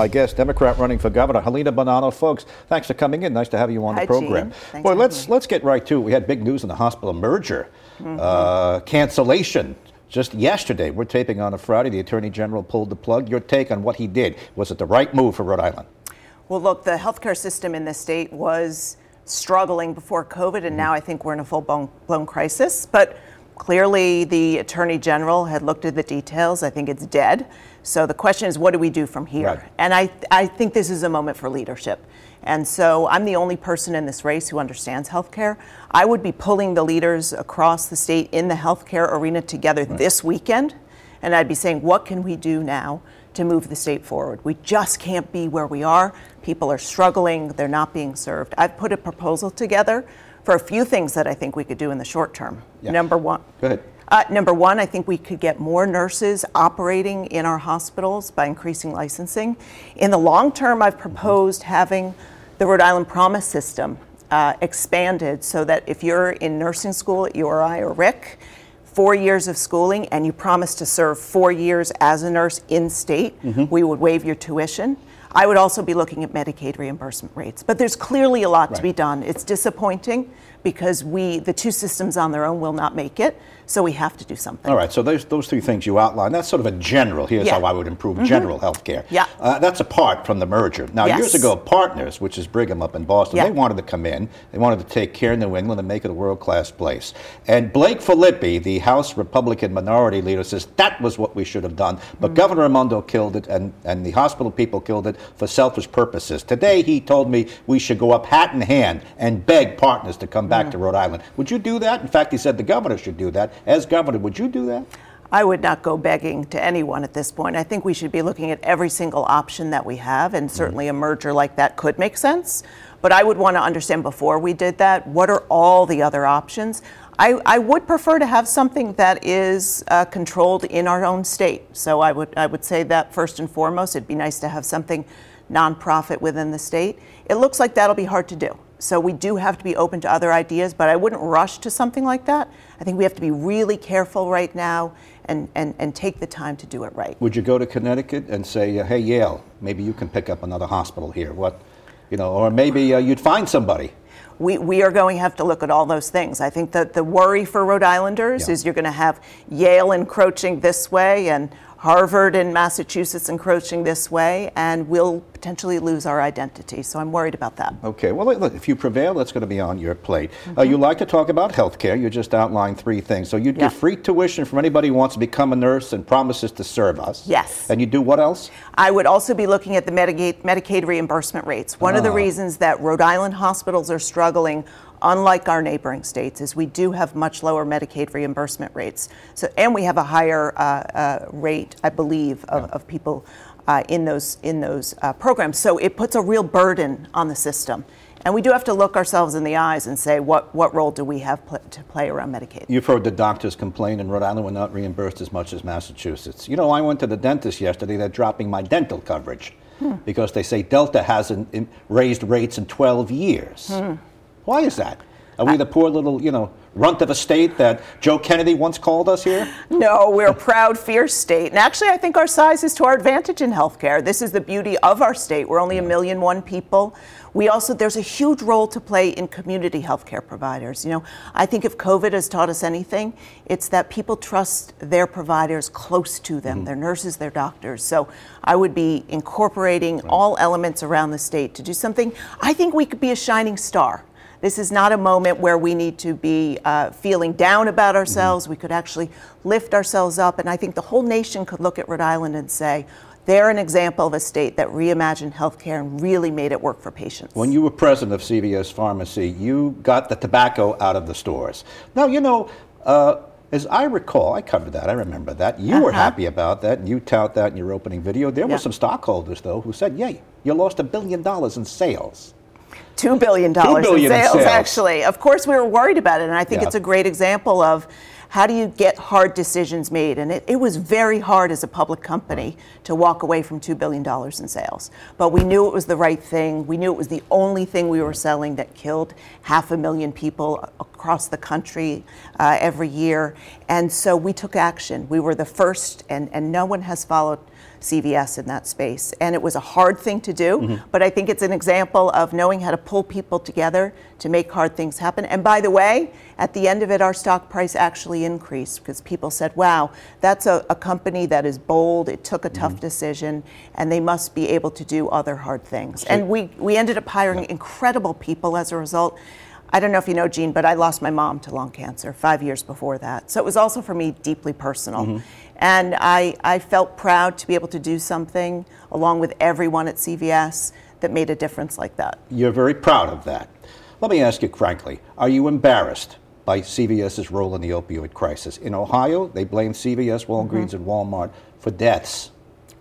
My guest, Democrat running for governor, Helena Buonanno. Folks, thanks for coming in. Nice to have you on Hi, the program. Boy, let's let's get right to it. We had big news in the hospital merger, mm-hmm. uh, cancellation. Just yesterday, we're taping on a Friday. The Attorney General pulled the plug. Your take on what he did? Was it the right move for Rhode Island? Well, look, the healthcare system in this state was struggling before COVID, and mm-hmm. now I think we're in a full blown crisis. But clearly, the Attorney General had looked at the details. I think it's dead. So the question is, what do we do from here? Right. And I, I think this is a moment for leadership. And so I'm the only person in this race who understands healthcare. I would be pulling the leaders across the state in the healthcare arena together right. this weekend. And I'd be saying, what can we do now to move the state forward? We just can't be where we are. People are struggling, they're not being served. I've put a proposal together for a few things that I think we could do in the short term. Yeah. Number one. Go ahead. Uh, number one, I think we could get more nurses operating in our hospitals by increasing licensing. In the long term, I've proposed having the Rhode Island Promise system uh, expanded so that if you're in nursing school at URI or RIC, four years of schooling and you promise to serve four years as a nurse in state, mm-hmm. we would waive your tuition. I would also be looking at Medicaid reimbursement rates. But there's clearly a lot right. to be done. It's disappointing because we, the two systems on their own will not make it. So we have to do something. All right. So those those three things you outlined. That's sort of a general. Here's yeah. how I would improve mm-hmm. general health care. Yeah. Uh, that's apart from the merger. Now, yes. years ago, Partners, which is Brigham up in Boston, yeah. they wanted to come in. They wanted to take care of New England and make it a world class place. And Blake Filippi, the House Republican minority leader, says that was what we should have done. But mm-hmm. Governor Raimondo killed it, and and the hospital people killed it for selfish purposes. Today, he told me we should go up hat in hand and beg Partners to come back mm-hmm. to Rhode Island. Would you do that? In fact, he said the governor should do that. As governor, would you do that? I would not go begging to anyone at this point. I think we should be looking at every single option that we have, and certainly a merger like that could make sense. But I would want to understand before we did that what are all the other options? I, I would prefer to have something that is uh, controlled in our own state. So I would, I would say that first and foremost, it'd be nice to have something nonprofit within the state. It looks like that'll be hard to do. So we do have to be open to other ideas, but I wouldn't rush to something like that. I think we have to be really careful right now and, and, and take the time to do it right. Would you go to Connecticut and say, uh, hey, Yale, maybe you can pick up another hospital here? What, you know, or maybe uh, you'd find somebody we, we are going to have to look at all those things. I think that the worry for Rhode Islanders yeah. is you're going to have Yale encroaching this way and Harvard and Massachusetts encroaching this way, and we'll potentially lose our identity. So I'm worried about that. Okay. Well, look, if you prevail, that's going to be on your plate. Uh, mm-hmm. Uh, you like to talk about health care. You just outlined three things. So you'd yeah. give free tuition from anybody who wants to become a nurse and promises to serve us. Yes. And you do what else? I would also be looking at the Medicaid, Medicaid reimbursement rates. One of the ah. reasons that Rhode Island hospitals are struggling unlike our neighboring states, is we do have much lower Medicaid reimbursement rates. So, and we have a higher uh, uh, rate, I believe, of, yeah. of people uh, in those in those uh, programs. So it puts a real burden on the system. And we do have to look ourselves in the eyes and say, what, what role do we have pl- to play around Medicaid? You've heard the doctors complain in Rhode Island we're not reimbursed as much as Massachusetts. You know, I went to the dentist yesterday, they're dropping my dental coverage hmm. because they say Delta hasn't raised rates in 12 years. Hmm. Why is that? Are we the poor little, you know, runt of a state that Joe Kennedy once called us here? No, we're a proud, fierce state. And actually, I think our size is to our advantage in healthcare. This is the beauty of our state. We're only a million one people. We also, there's a huge role to play in community healthcare providers. You know, I think if COVID has taught us anything, it's that people trust their providers close to them, mm-hmm. their nurses, their doctors. So I would be incorporating right. all elements around the state to do something. I think we could be a shining star this is not a moment where we need to be uh, feeling down about ourselves. Mm-hmm. We could actually lift ourselves up. And I think the whole nation could look at Rhode Island and say, they're an example of a state that reimagined healthcare and really made it work for patients. When you were president of CVS Pharmacy, you got the tobacco out of the stores. Now, you know, uh, as I recall, I covered that, I remember that. You uh-huh. were happy about that, and you tout that in your opening video. There yeah. were some stockholders, though, who said, yay, you lost a billion dollars in sales. $2 billion, $2 billion in, sales, in, sales, actually. Of course, we were worried about it, and I think yeah. it's a great example of how do you get hard decisions made? And it, it was very hard as a public company to walk away from $2 billion in sales. But we knew it was the right thing. We knew it was the only thing we were selling that killed half a million people across the country uh, every year. And so we took action. We were the first, and, and no one has followed CVS in that space. And it was a hard thing to do, mm-hmm. but I think it's an example of knowing how to pull people together to make hard things happen. And by the way, at the end of it, our stock price actually increased because people said, wow, that's a, a company that is bold, it took a tough mm-hmm. decision, and they must be able to do other hard things. And we, we ended up hiring yeah. incredible people as a result. I don't know if you know, Gene, but I lost my mom to lung cancer five years before that. So it was also for me deeply personal. Mm-hmm. And I, I felt proud to be able to do something along with everyone at CVS that made a difference like that. You're very proud of that. Let me ask you frankly are you embarrassed by CVS's role in the opioid crisis? In Ohio, they blame CVS, Walgreens, mm-hmm. and Walmart for deaths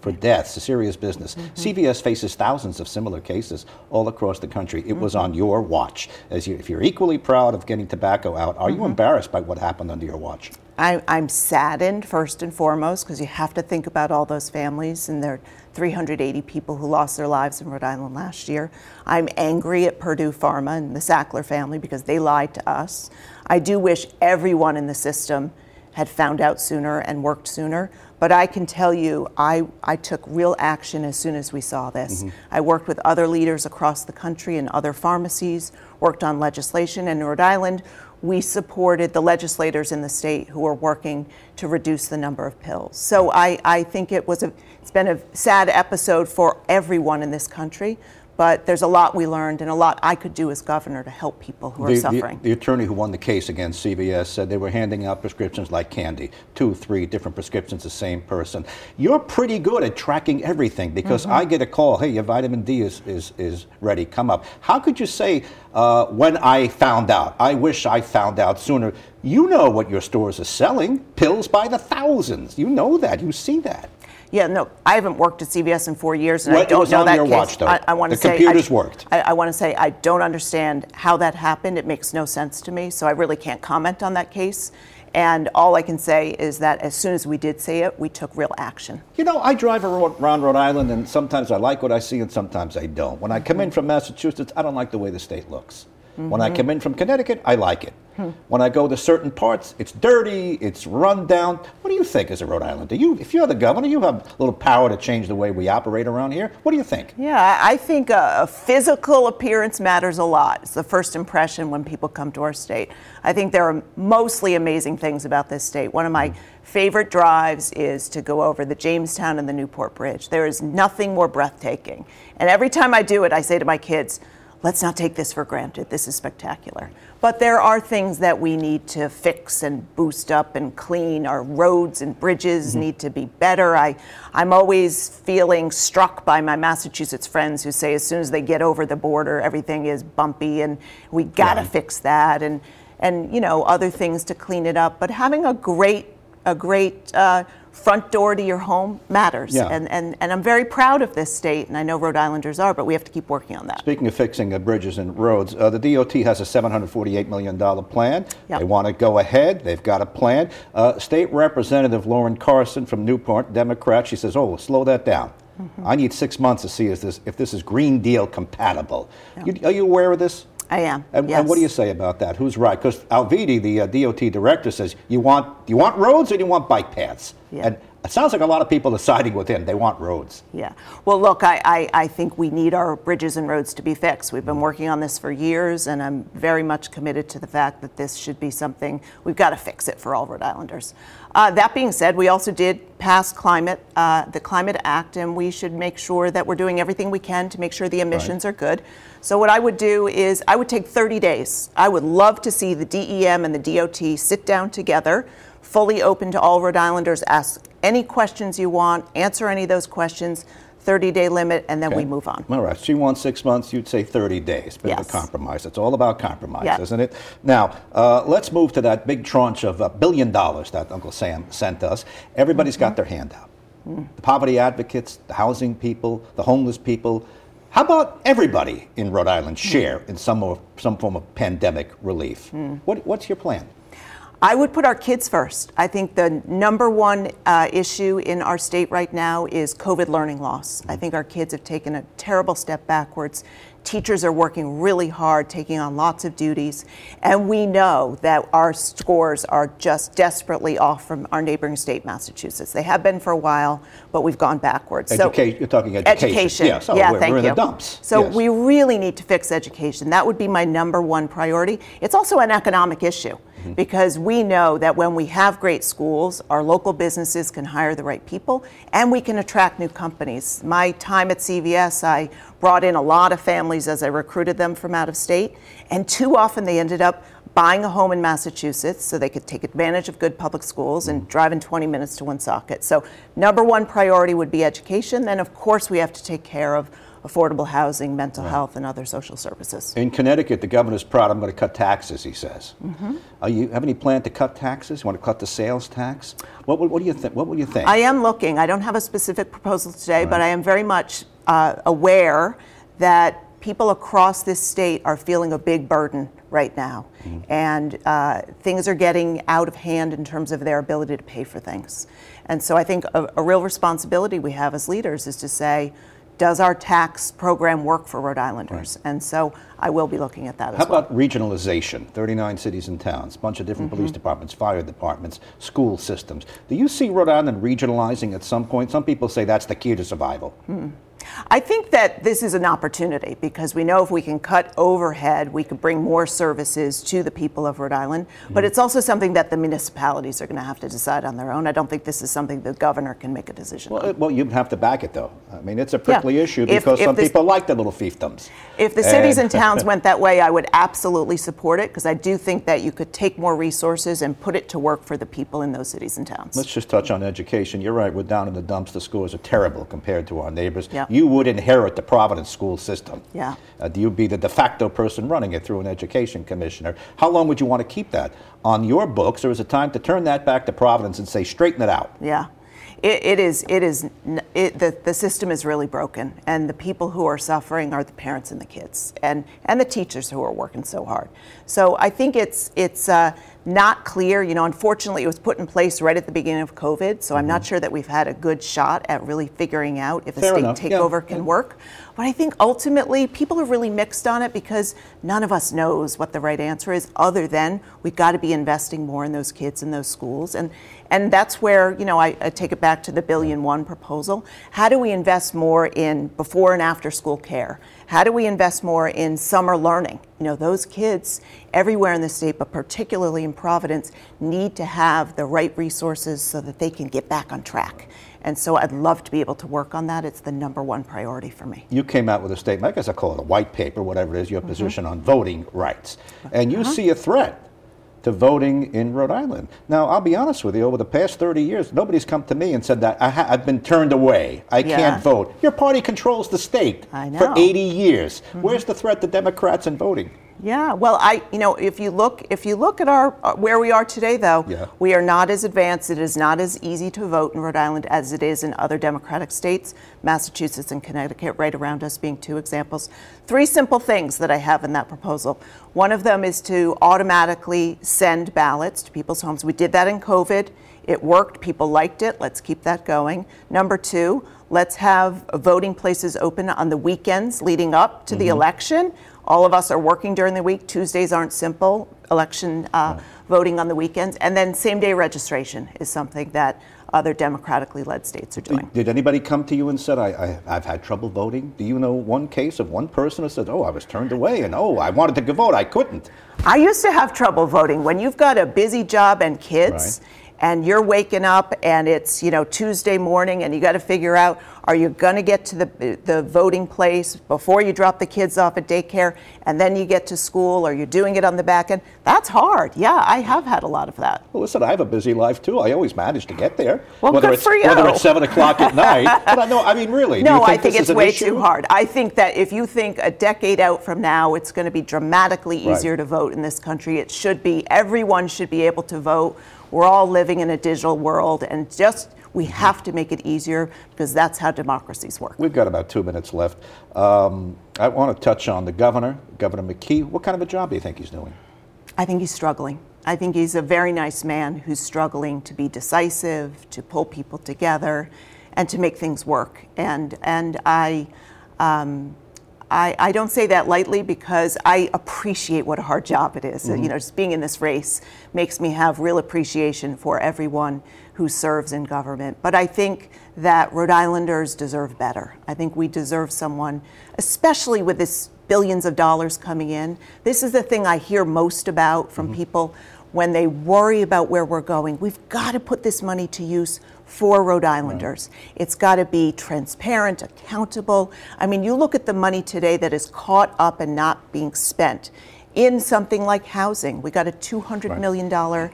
for deaths, a serious business. Mm-hmm. CVS faces thousands of similar cases all across the country. It mm-hmm. was on your watch. As you, if you're equally proud of getting tobacco out, are mm-hmm. you embarrassed by what happened under your watch? I, I'm saddened first and foremost because you have to think about all those families and their 380 people who lost their lives in Rhode Island last year. I'm angry at Purdue Pharma and the Sackler family because they lied to us. I do wish everyone in the system had found out sooner and worked sooner. But I can tell you, I, I took real action as soon as we saw this. Mm-hmm. I worked with other leaders across the country and other pharmacies, worked on legislation. In Rhode Island, we supported the legislators in the state who are working to reduce the number of pills. So I, I think it was a, it's been a sad episode for everyone in this country but there's a lot we learned and a lot I could do as governor to help people who the, are suffering. The, the, attorney who won the case against CVS said they were handing out prescriptions like candy, two, three different prescriptions, the same person. You're pretty good at tracking everything because mm-hmm. I get a call, hey, your vitamin D is, is, is ready, come up. How could you say, uh, when I found out, I wish I found out sooner? You know what your stores are selling, pills by the thousands. You know that, you see that. Yeah, no, I haven't worked at CVS in four years, and I don't know that case. Watch, I, I want to say computers I, worked. I, I want to say I don't understand how that happened. It makes no sense to me, so I really can't comment on that case. And all I can say is that as soon as we did say it, we took real action. You know, I drive around Rhode Island, and sometimes I like what I see, and sometimes I don't. When I come in mm-hmm. from Massachusetts, I don't like the way the state looks. Mm-hmm. When I come in from Connecticut, I like it. Hmm. When I go to certain parts, it's dirty, it's run down. What do you think as a Rhode Islander? You, if you're the governor, you have a little power to change the way we operate around here. What do you think? Yeah, I think a, a physical appearance matters a lot. It's the first impression when people come to our state. I think there are mostly amazing things about this state. One of my mm-hmm. favorite drives is to go over the Jamestown and the Newport Bridge. There is nothing more breathtaking. And every time I do it, I say to my kids, let's not take this for granted. This is spectacular. But there are things that we need to fix and boost up and clean. Our roads and bridges mm-hmm. need to be better. I, I'm always feeling struck by my Massachusetts friends who say as soon as they get over the border, everything is bumpy and we got to yeah. fix that and, and, you know, other things to clean it up. But having a great, a great uh, front door to your home matters. Yeah. And, and, and I'm very proud of this state, and I know Rhode Islanders are, but we have to keep working on that. Speaking of fixing uh, bridges and roads, uh, the DOT has a $748 million plan. Yep. They want to go ahead. They've got a plan. Uh, State Representative Lauren Carson from Newport, Democrat, she says, oh, slow that down. Mm-hmm. I need six months to see if this, if this is Green Deal compatible. Yep. You, are you aware of this? I am. And, yes. and, what do you say about that? Who's right? Because Alviti, the uh, DOT director, says you want you want roads or you want bike paths? Yeah. And it sounds like a lot of people are siding with him. They want roads. Yeah. Well, look, I, I, I, think we need our bridges and roads to be fixed. We've been working on this for years, and I'm very much committed to the fact that this should be something we've got to fix it for all Rhode Islanders. Uh, that being said, we also did pass climate, uh, the Climate Act, and we should make sure that we're doing everything we can to make sure the emissions right. are good. So, what I would do is I would take 30 days. I would love to see the DEM and the DOT sit down together fully open to all Rhode Islanders. Ask any questions you want, answer any of those questions. 30 day limit, and then okay. we move on. All right. She wants six months, you'd say 30 days. Bit yes. of a compromise. It's all about compromise, isn't it? Now, uh, let's move to that big tranche of a uh, billion dollars that Uncle Sam sent us. Everybody's mm-hmm. got their hand out. Mm. The poverty advocates, the housing people, the homeless people. How about everybody in Rhode Island share mm. in some, of, some form of pandemic relief? Mm. What, what's your plan? I would put our kids first. I think the number one uh, issue in our state right now is COVID learning loss. I think our kids have taken a terrible step backwards. Teachers are working really hard, taking on lots of duties, and we know that our scores are just desperately off from our neighboring state, Massachusetts. They have been for a while, but we've gone backwards. Educa- so, you're talking education. Education. Yes. Oh, yeah, we're, thank we're in you. the dumps. So yes. we really need to fix education. That would be my number one priority. It's also an economic issue mm-hmm. because we know that when we have great schools, our local businesses can hire the right people and we can attract new companies. My time at CVS, I brought in a lot of families as I recruited them from out of state, and too often they ended up buying a home in Massachusetts so they could take advantage of good public schools and drive in 20 minutes to Woonsocket. So, number one priority would be education. Then, of course, we have to take care of affordable housing, mental right. health, and other social services. In Connecticut, the governor's proud. I'm going to cut taxes, he says. Mm-hmm. Are you have any plan to cut taxes? You want to cut the sales tax? What, what, what do you think? What would you think? I am looking. I don't have a specific proposal today, right. but I am very much uh, aware that people across this state are feeling a big burden right now. Mm-hmm. And uh, things are getting out of hand in terms of their ability to pay for things. And so I think a, a real responsibility we have as leaders is to say, does our tax program work for Rhode Islanders? Right. And so I will be looking at that How well. How about regionalization? 39 cities and towns, a bunch of different mm-hmm. police departments, fire departments, school systems. Do you see Rhode Island regionalizing at some point? Some people say that's the key to survival. Mm. I think that this is an opportunity because we know if we can cut overhead, we could bring more services to the people of Rhode Island. Mm-hmm. But it's also something that the municipalities are going to have to decide on their own. I don't think this is something the governor can make a decision well, on. Well, you have to back it, though. I mean, it's a prickly yeah. issue because if, if some this, people like the little fiefdoms. If the cities and, and towns went that way, I would absolutely support it because I do think that you could take more resources and put it to work for the people in those cities and towns. Let's just touch on education. You're right, we're down in the dumps. The scores are terrible compared to our neighbors. Yeah you would inherit the Providence school system. Yeah. Uh, you'd be the de facto person running it through an education commissioner. How long would you want to keep that on your books, or is it time to turn that back to Providence and say, straighten it out? Yeah. It, it is. It is. It, the the system is really broken, and the people who are suffering are the parents and the kids, and and the teachers who are working so hard. So I think it's it's. Uh, not clear. You know, unfortunately, it was put in place right at the beginning of COVID, so mm-hmm. I'm not mm-hmm. sure that we've had a good shot at really figuring out if Fair a state enough. takeover yeah. can yeah. work. But I think ultimately, people are really mixed on it because none of us knows what the right answer is, other than we've got to be investing more in those kids in those schools. And and that's where, you know, I, I take it back to the billion one proposal. How do we invest more in before and after school care? How do we invest more in summer learning? You know, those kids everywhere in the state, but particularly in Providence, need to have the right resources so that they can get back on track. And so I'd love to be able to work on that. It's the number one priority for me. You came out with a statement, I guess I call it a white paper, whatever it is, your mm-hmm. position on voting rights. And you uh-huh. see a threat to voting in Rhode Island. Now, I'll be honest with you, over the past 30 years, nobody's come to me and said that I have been turned away. I yeah. can't vote. Your party controls the state for 80 years. Mm-hmm. Where's the threat to Democrats in voting? Yeah, well, I, you know, if you look, if you look at our uh, where we are today, though, yeah. we are not as advanced. It is not as easy to vote in Rhode Island as it is in other Democratic states, Massachusetts and Connecticut, right around us, being two examples. Three simple things that I have in that proposal. One of them is to automatically send ballots to people's homes. We did that in COVID. It worked. People liked it. Let's keep that going. Number two, let's have voting places open on the weekends leading up to mm-hmm. the election all of us are working during the week. Tuesdays aren't simple. Election uh, right. voting on the weekends, and then same day registration is something that other democratically led states are doing. Did anybody come to you and said, I, have had trouble voting? Do you know one case of one person who said, oh, I was turned away and oh, I wanted to go vote, I couldn't? I used to have trouble voting. When you've got a busy job and kids, right and you're waking up and it's you know Tuesday morning and you got to figure out are you going to get to the the voting place before you drop the kids off at daycare and then you get to school? Or you're doing it on the back end? That's hard. Yeah I have had a lot of that. Well listen I have a busy life too. I always manage to get there well whether good it's for you. whether it's seven o'clock at night. But I know I mean really no think I think it's way issue? too hard. I think that if you think a decade out from now it's going to be dramatically easier right. to vote in this country it should be. Everyone should be able to vote we're all living in a digital world, and just we have to make it easier because that's how democracies work. We've got about two minutes left. Um, I want to touch on the governor, Governor McKee. What kind of a job do you think he's doing? I think he's struggling. I think he's a very nice man who's struggling to be decisive, to pull people together, and to make things work. And and I. Um, I, I, don't say that lightly because I appreciate what a hard job it is. Mm-hmm. You know, just being in this race makes me have real appreciation for everyone who serves in government. But I think that Rhode Islanders deserve better. I think we deserve someone, especially with this billions of dollars coming in. This is the thing I hear most about from mm-hmm. people when they worry about where we're going. We've got to put this money to use for Rhode Islanders. Right. It's got to be transparent, accountable. I mean, you look at the money today that is caught up and not being spent in something like housing. We got a 200 right. million dollar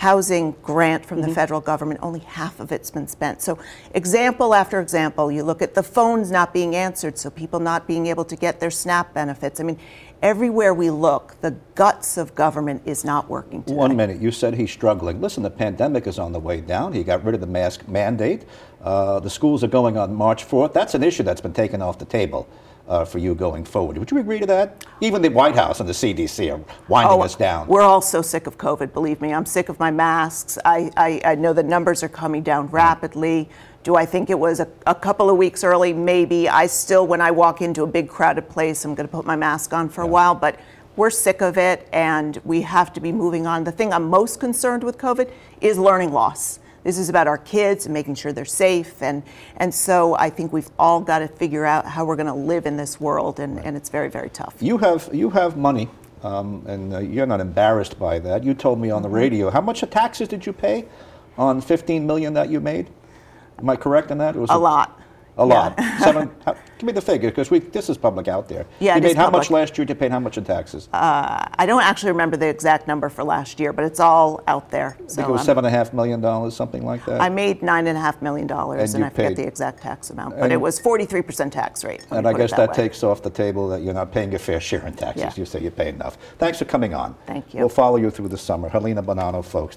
housing grant from mm-hmm. the federal government, only half of it's been spent. So, example after example, you look at the phones not being answered, so people not being able to get their SNAP benefits. I mean, everywhere we look, the guts of government is not working today. One minute, you said he's struggling. Listen, the pandemic is on the way down. He got rid of the mask mandate. Uh, the schools are going on March 4th. That's an issue that's been taken off the table uh, for you going forward. Would you agree to that? Even the White House and the CDC are winding oh, us down. We're all so sick of COVID, believe me. I'm sick of my masks. I, I, I know the numbers are coming down rapidly. Do I think it was a, a, couple of weeks early? Maybe. I still, when I walk into a big crowded place, I'm going to put my mask on for yeah. a while, but we're sick of it and we have to be moving on. The thing I'm most concerned with COVID is learning loss. This is about our kids and making sure they're safe. And, and so I think we've all got to figure out how we're going to live in this world, and, right. and it's very, very tough. You have, you have money, um, and uh, you're not embarrassed by that. You told me on the mm-hmm. radio. How much of taxes did you pay on 15 million that you made? Am I correct in that? Was a it, lot. A lot. Seven. How, give me the figure because we this is public out there. Yeah, you made how public. much last year? You paid how much in taxes? Uh, I don't actually remember the exact number for last year, but it's all out there. I think it was seven and a half million dollars, something like that. I made nine and a half million dollars, and, and I forget the exact tax amount, but it was 43 percent tax rate. And I guess that, that takes off the table that you're not paying your fair share in taxes. Yeah. You say you pay enough. Thanks for coming on. Thank you. We'll follow you through the summer. Helena Buonanno, folks.